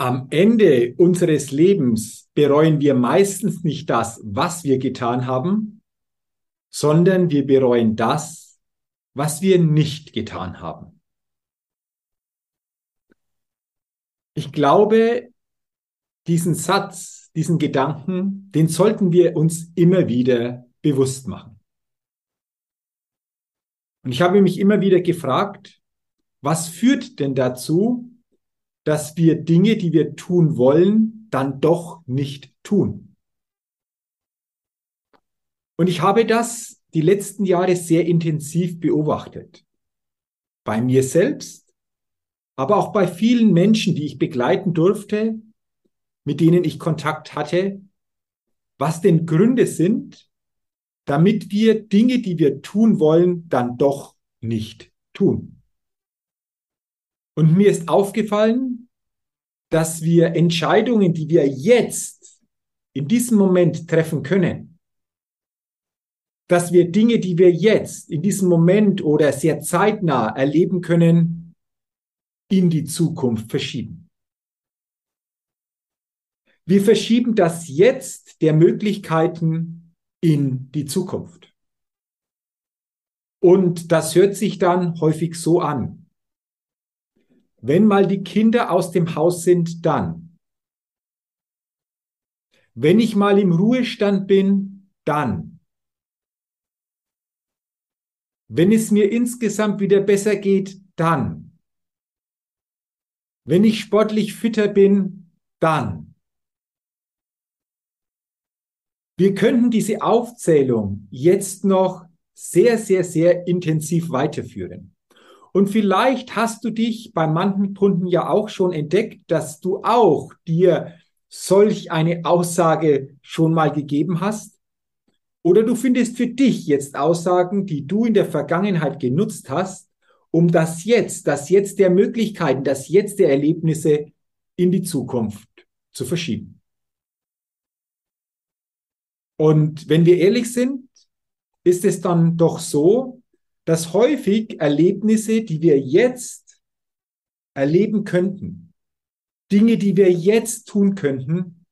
Am Ende unseres Lebens bereuen wir meistens nicht das, was wir getan haben, sondern wir bereuen das, was wir nicht getan haben. Ich glaube, diesen Satz, diesen Gedanken, den sollten wir uns immer wieder bewusst machen. Und ich habe mich immer wieder gefragt, was führt denn dazu, dass wir Dinge, die wir tun wollen, dann doch nicht tun. Und ich habe das die letzten Jahre sehr intensiv beobachtet. Bei mir selbst, aber auch bei vielen Menschen, die ich begleiten durfte, mit denen ich Kontakt hatte, was denn Gründe sind, damit wir Dinge, die wir tun wollen, dann doch nicht tun. Und mir ist aufgefallen, dass wir Entscheidungen, die wir jetzt in diesem Moment treffen können, dass wir Dinge, die wir jetzt in diesem Moment oder sehr zeitnah erleben können, in die Zukunft verschieben. Wir verschieben das Jetzt der Möglichkeiten in die Zukunft. Und das hört sich dann häufig so an. Wenn mal die Kinder aus dem Haus sind, dann. Wenn ich mal im Ruhestand bin, dann. Wenn es mir insgesamt wieder besser geht, dann. Wenn ich sportlich fitter bin, dann. Wir könnten diese Aufzählung jetzt noch sehr, sehr, sehr intensiv weiterführen. Und vielleicht hast du dich bei manchen Kunden ja auch schon entdeckt, dass du auch dir solch eine Aussage schon mal gegeben hast. Oder du findest für dich jetzt Aussagen, die du in der Vergangenheit genutzt hast, um das Jetzt, das Jetzt der Möglichkeiten, das Jetzt der Erlebnisse in die Zukunft zu verschieben. Und wenn wir ehrlich sind, ist es dann doch so, dass häufig Erlebnisse, die wir jetzt erleben könnten, Dinge, die wir jetzt tun könnten,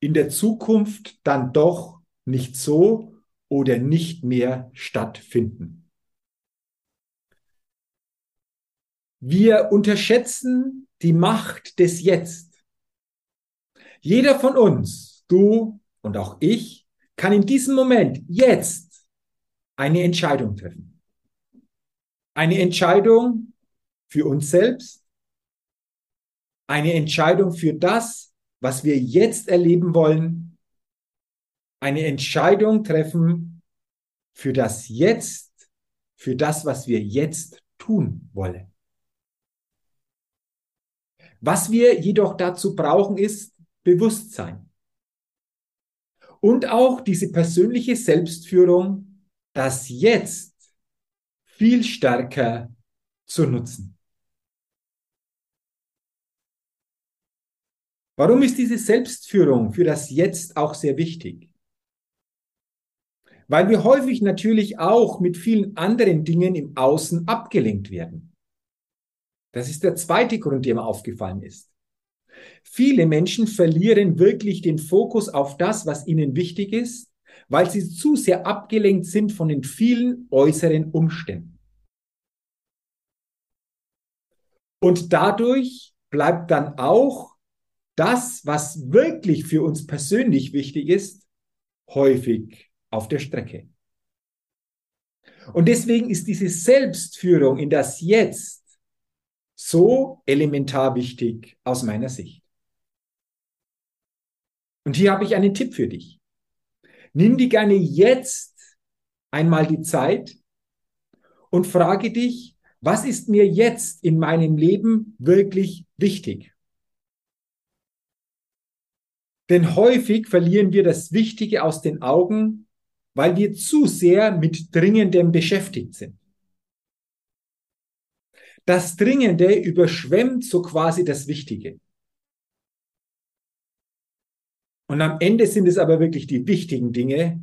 in der Zukunft dann doch nicht so oder nicht mehr stattfinden. Wir unterschätzen die Macht des Jetzt. Jeder von uns, du und auch ich, kann in diesem Moment jetzt eine Entscheidung treffen. Eine Entscheidung für uns selbst, eine Entscheidung für das, was wir jetzt erleben wollen, eine Entscheidung treffen für das Jetzt, für das, was wir jetzt tun wollen. Was wir jedoch dazu brauchen, ist Bewusstsein. Und auch diese persönliche Selbstführung, das Jetzt viel stärker zu nutzen. Warum ist diese Selbstführung für das Jetzt auch sehr wichtig? Weil wir häufig natürlich auch mit vielen anderen Dingen im Außen abgelenkt werden. Das ist der zweite Grund, der mir aufgefallen ist. Viele Menschen verlieren wirklich den Fokus auf das, was ihnen wichtig ist weil sie zu sehr abgelenkt sind von den vielen äußeren Umständen. Und dadurch bleibt dann auch das, was wirklich für uns persönlich wichtig ist, häufig auf der Strecke. Und deswegen ist diese Selbstführung in das Jetzt so elementar wichtig aus meiner Sicht. Und hier habe ich einen Tipp für dich. Nimm dir gerne jetzt einmal die Zeit und frage dich, was ist mir jetzt in meinem Leben wirklich wichtig? Denn häufig verlieren wir das Wichtige aus den Augen, weil wir zu sehr mit Dringendem beschäftigt sind. Das Dringende überschwemmt so quasi das Wichtige. Und am Ende sind es aber wirklich die wichtigen Dinge,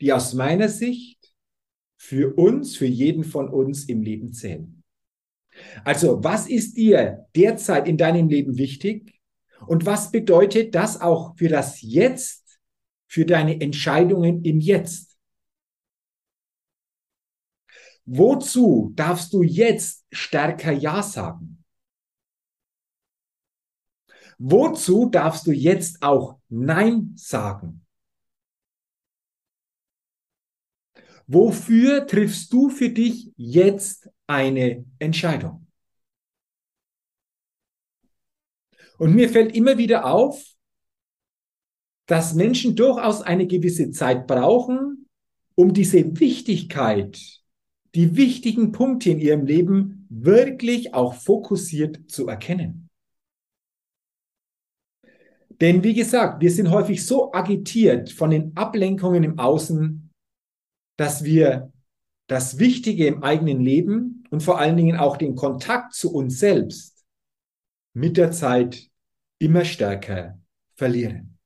die aus meiner Sicht für uns, für jeden von uns im Leben zählen. Also, was ist dir derzeit in deinem Leben wichtig? Und was bedeutet das auch für das Jetzt, für deine Entscheidungen im Jetzt? Wozu darfst du jetzt stärker Ja sagen? Wozu darfst du jetzt auch Nein sagen? Wofür triffst du für dich jetzt eine Entscheidung? Und mir fällt immer wieder auf, dass Menschen durchaus eine gewisse Zeit brauchen, um diese Wichtigkeit, die wichtigen Punkte in ihrem Leben wirklich auch fokussiert zu erkennen. Denn wie gesagt, wir sind häufig so agitiert von den Ablenkungen im Außen, dass wir das Wichtige im eigenen Leben und vor allen Dingen auch den Kontakt zu uns selbst mit der Zeit immer stärker verlieren.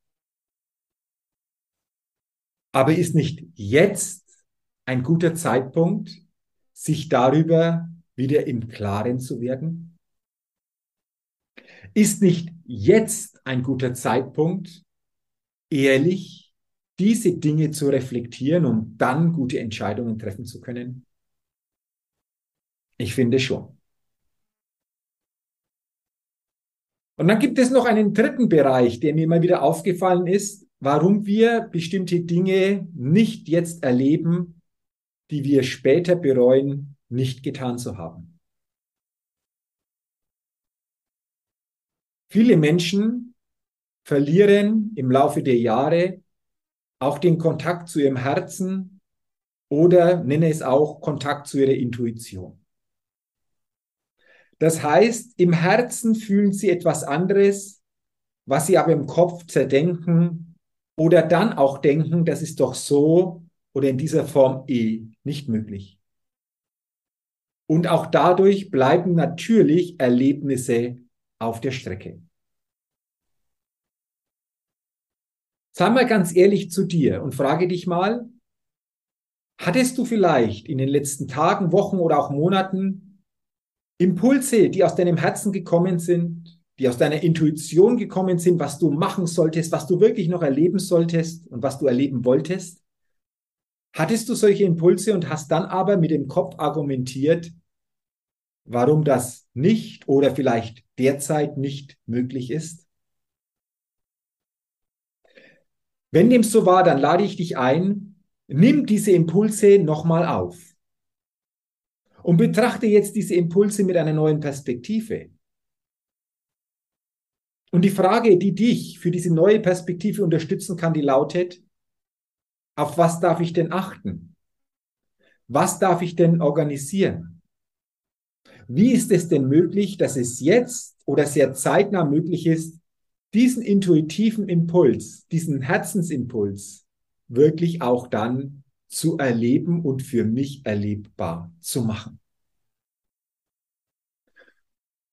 Aber ist nicht jetzt ein guter Zeitpunkt, sich darüber wieder im Klaren zu werden? Ist nicht jetzt ein guter Zeitpunkt, ehrlich diese Dinge zu reflektieren, um dann gute Entscheidungen treffen zu können? Ich finde schon. Und dann gibt es noch einen dritten Bereich, der mir mal wieder aufgefallen ist, warum wir bestimmte Dinge nicht jetzt erleben, die wir später bereuen, nicht getan zu haben. Viele Menschen verlieren im Laufe der Jahre auch den Kontakt zu ihrem Herzen oder nenne es auch Kontakt zu ihrer Intuition. Das heißt, im Herzen fühlen sie etwas anderes, was sie aber im Kopf zerdenken oder dann auch denken, das ist doch so oder in dieser Form eh nicht möglich. Und auch dadurch bleiben natürlich Erlebnisse auf der Strecke. Sei mal ganz ehrlich zu dir und frage dich mal, hattest du vielleicht in den letzten Tagen, Wochen oder auch Monaten Impulse, die aus deinem Herzen gekommen sind, die aus deiner Intuition gekommen sind, was du machen solltest, was du wirklich noch erleben solltest und was du erleben wolltest? Hattest du solche Impulse und hast dann aber mit dem Kopf argumentiert, warum das nicht oder vielleicht derzeit nicht möglich ist? Wenn dem so war, dann lade ich dich ein, nimm diese Impulse nochmal auf. Und betrachte jetzt diese Impulse mit einer neuen Perspektive. Und die Frage, die dich für diese neue Perspektive unterstützen kann, die lautet, auf was darf ich denn achten? Was darf ich denn organisieren? Wie ist es denn möglich, dass es jetzt oder sehr zeitnah möglich ist, diesen intuitiven Impuls, diesen Herzensimpuls wirklich auch dann zu erleben und für mich erlebbar zu machen.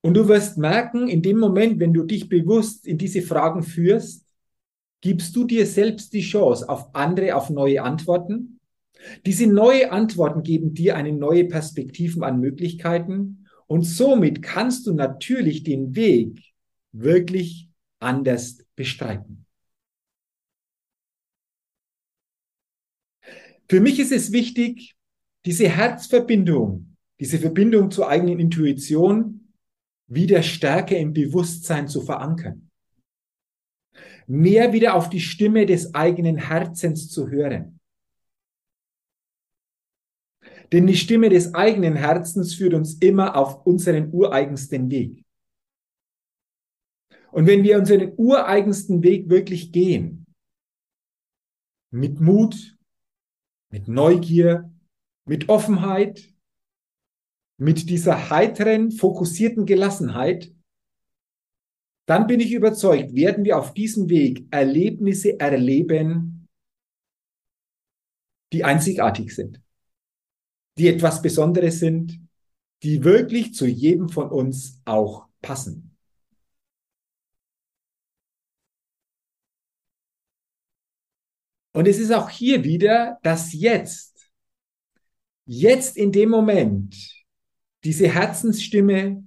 Und du wirst merken, in dem Moment, wenn du dich bewusst in diese Fragen führst, gibst du dir selbst die Chance auf andere, auf neue Antworten. Diese neue Antworten geben dir eine neue Perspektiven an Möglichkeiten und somit kannst du natürlich den Weg wirklich anders bestreiten. Für mich ist es wichtig, diese Herzverbindung, diese Verbindung zur eigenen Intuition wieder stärker im Bewusstsein zu verankern. mehr wieder auf die Stimme des eigenen Herzens zu hören. Denn die Stimme des eigenen Herzens führt uns immer auf unseren ureigensten Weg. Und wenn wir unseren ureigensten Weg wirklich gehen, mit Mut, mit Neugier, mit Offenheit, mit dieser heiteren, fokussierten Gelassenheit, dann bin ich überzeugt, werden wir auf diesem Weg Erlebnisse erleben, die einzigartig sind, die etwas Besonderes sind, die wirklich zu jedem von uns auch passen. Und es ist auch hier wieder das Jetzt. Jetzt in dem Moment, diese Herzensstimme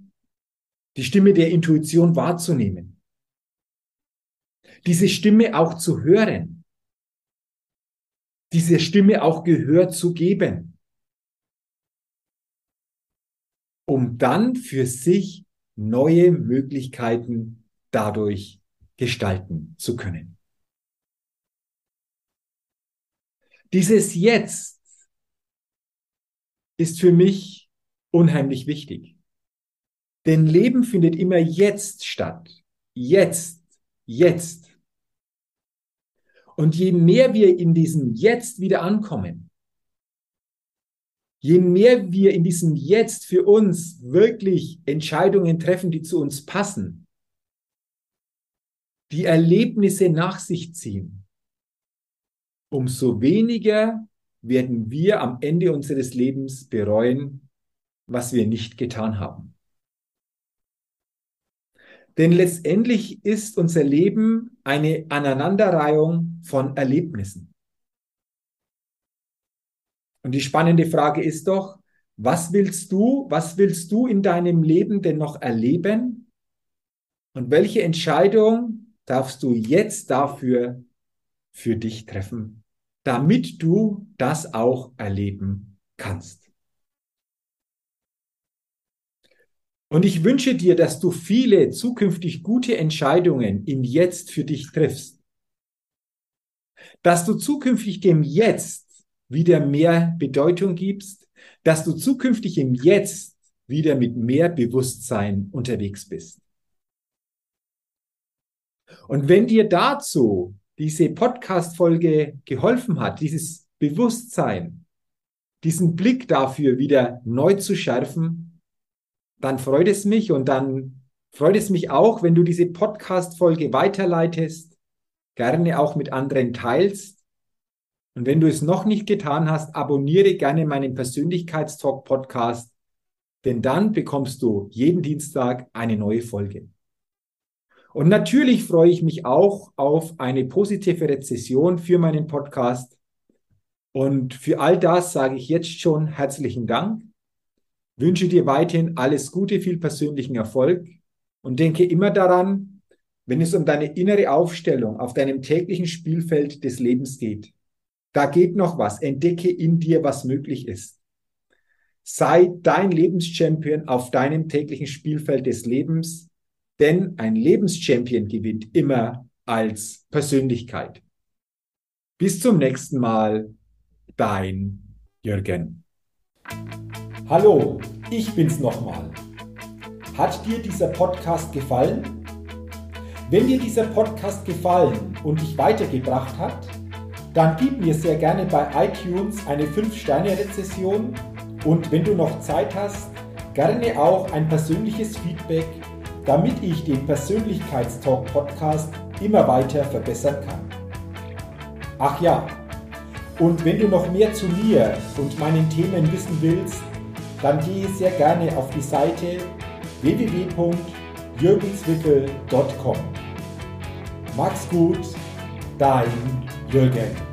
die Stimme der Intuition wahrzunehmen, diese Stimme auch zu hören, diese Stimme auch Gehör zu geben, um dann für sich neue Möglichkeiten dadurch gestalten zu können. Dieses Jetzt ist für mich unheimlich wichtig. Denn Leben findet immer jetzt statt. Jetzt, jetzt. Und je mehr wir in diesem Jetzt wieder ankommen, je mehr wir in diesem Jetzt für uns wirklich Entscheidungen treffen, die zu uns passen, die Erlebnisse nach sich ziehen, umso weniger werden wir am Ende unseres Lebens bereuen, was wir nicht getan haben. Denn letztendlich ist unser Leben eine Aneinanderreihung von Erlebnissen. Und die spannende Frage ist doch, was willst du, was willst du in deinem Leben denn noch erleben? Und welche Entscheidung darfst du jetzt dafür für dich treffen, damit du das auch erleben kannst? Und ich wünsche dir, dass du viele zukünftig gute Entscheidungen im Jetzt für dich triffst. Dass du zukünftig dem Jetzt wieder mehr Bedeutung gibst, dass du zukünftig im Jetzt wieder mit mehr Bewusstsein unterwegs bist. Und wenn dir dazu diese Podcast-Folge geholfen hat, dieses Bewusstsein, diesen Blick dafür wieder neu zu schärfen, dann freut es mich und dann freut es mich auch, wenn du diese Podcast-Folge weiterleitest, gerne auch mit anderen teilst. Und wenn du es noch nicht getan hast, abonniere gerne meinen Persönlichkeitstalk-Podcast, denn dann bekommst du jeden Dienstag eine neue Folge. Und natürlich freue ich mich auch auf eine positive Rezession für meinen Podcast. Und für all das sage ich jetzt schon herzlichen Dank wünsche dir weiterhin alles Gute, viel persönlichen Erfolg und denke immer daran, wenn es um deine innere Aufstellung auf deinem täglichen Spielfeld des Lebens geht. Da geht noch was. Entdecke in dir, was möglich ist. Sei dein Lebenschampion auf deinem täglichen Spielfeld des Lebens, denn ein Lebenschampion gewinnt immer als Persönlichkeit. Bis zum nächsten Mal, dein Jürgen. Hallo, ich bin's nochmal. Hat dir dieser Podcast gefallen? Wenn dir dieser Podcast gefallen und dich weitergebracht hat, dann gib mir sehr gerne bei iTunes eine 5-Sterne-Rezession und wenn du noch Zeit hast, gerne auch ein persönliches Feedback, damit ich den Persönlichkeitstalk Podcast immer weiter verbessern kann. Ach ja, und wenn du noch mehr zu mir und meinen Themen wissen willst, dann gehe sehr gerne auf die Seite www.jürgenswickel.com. Max gut, dein Jürgen.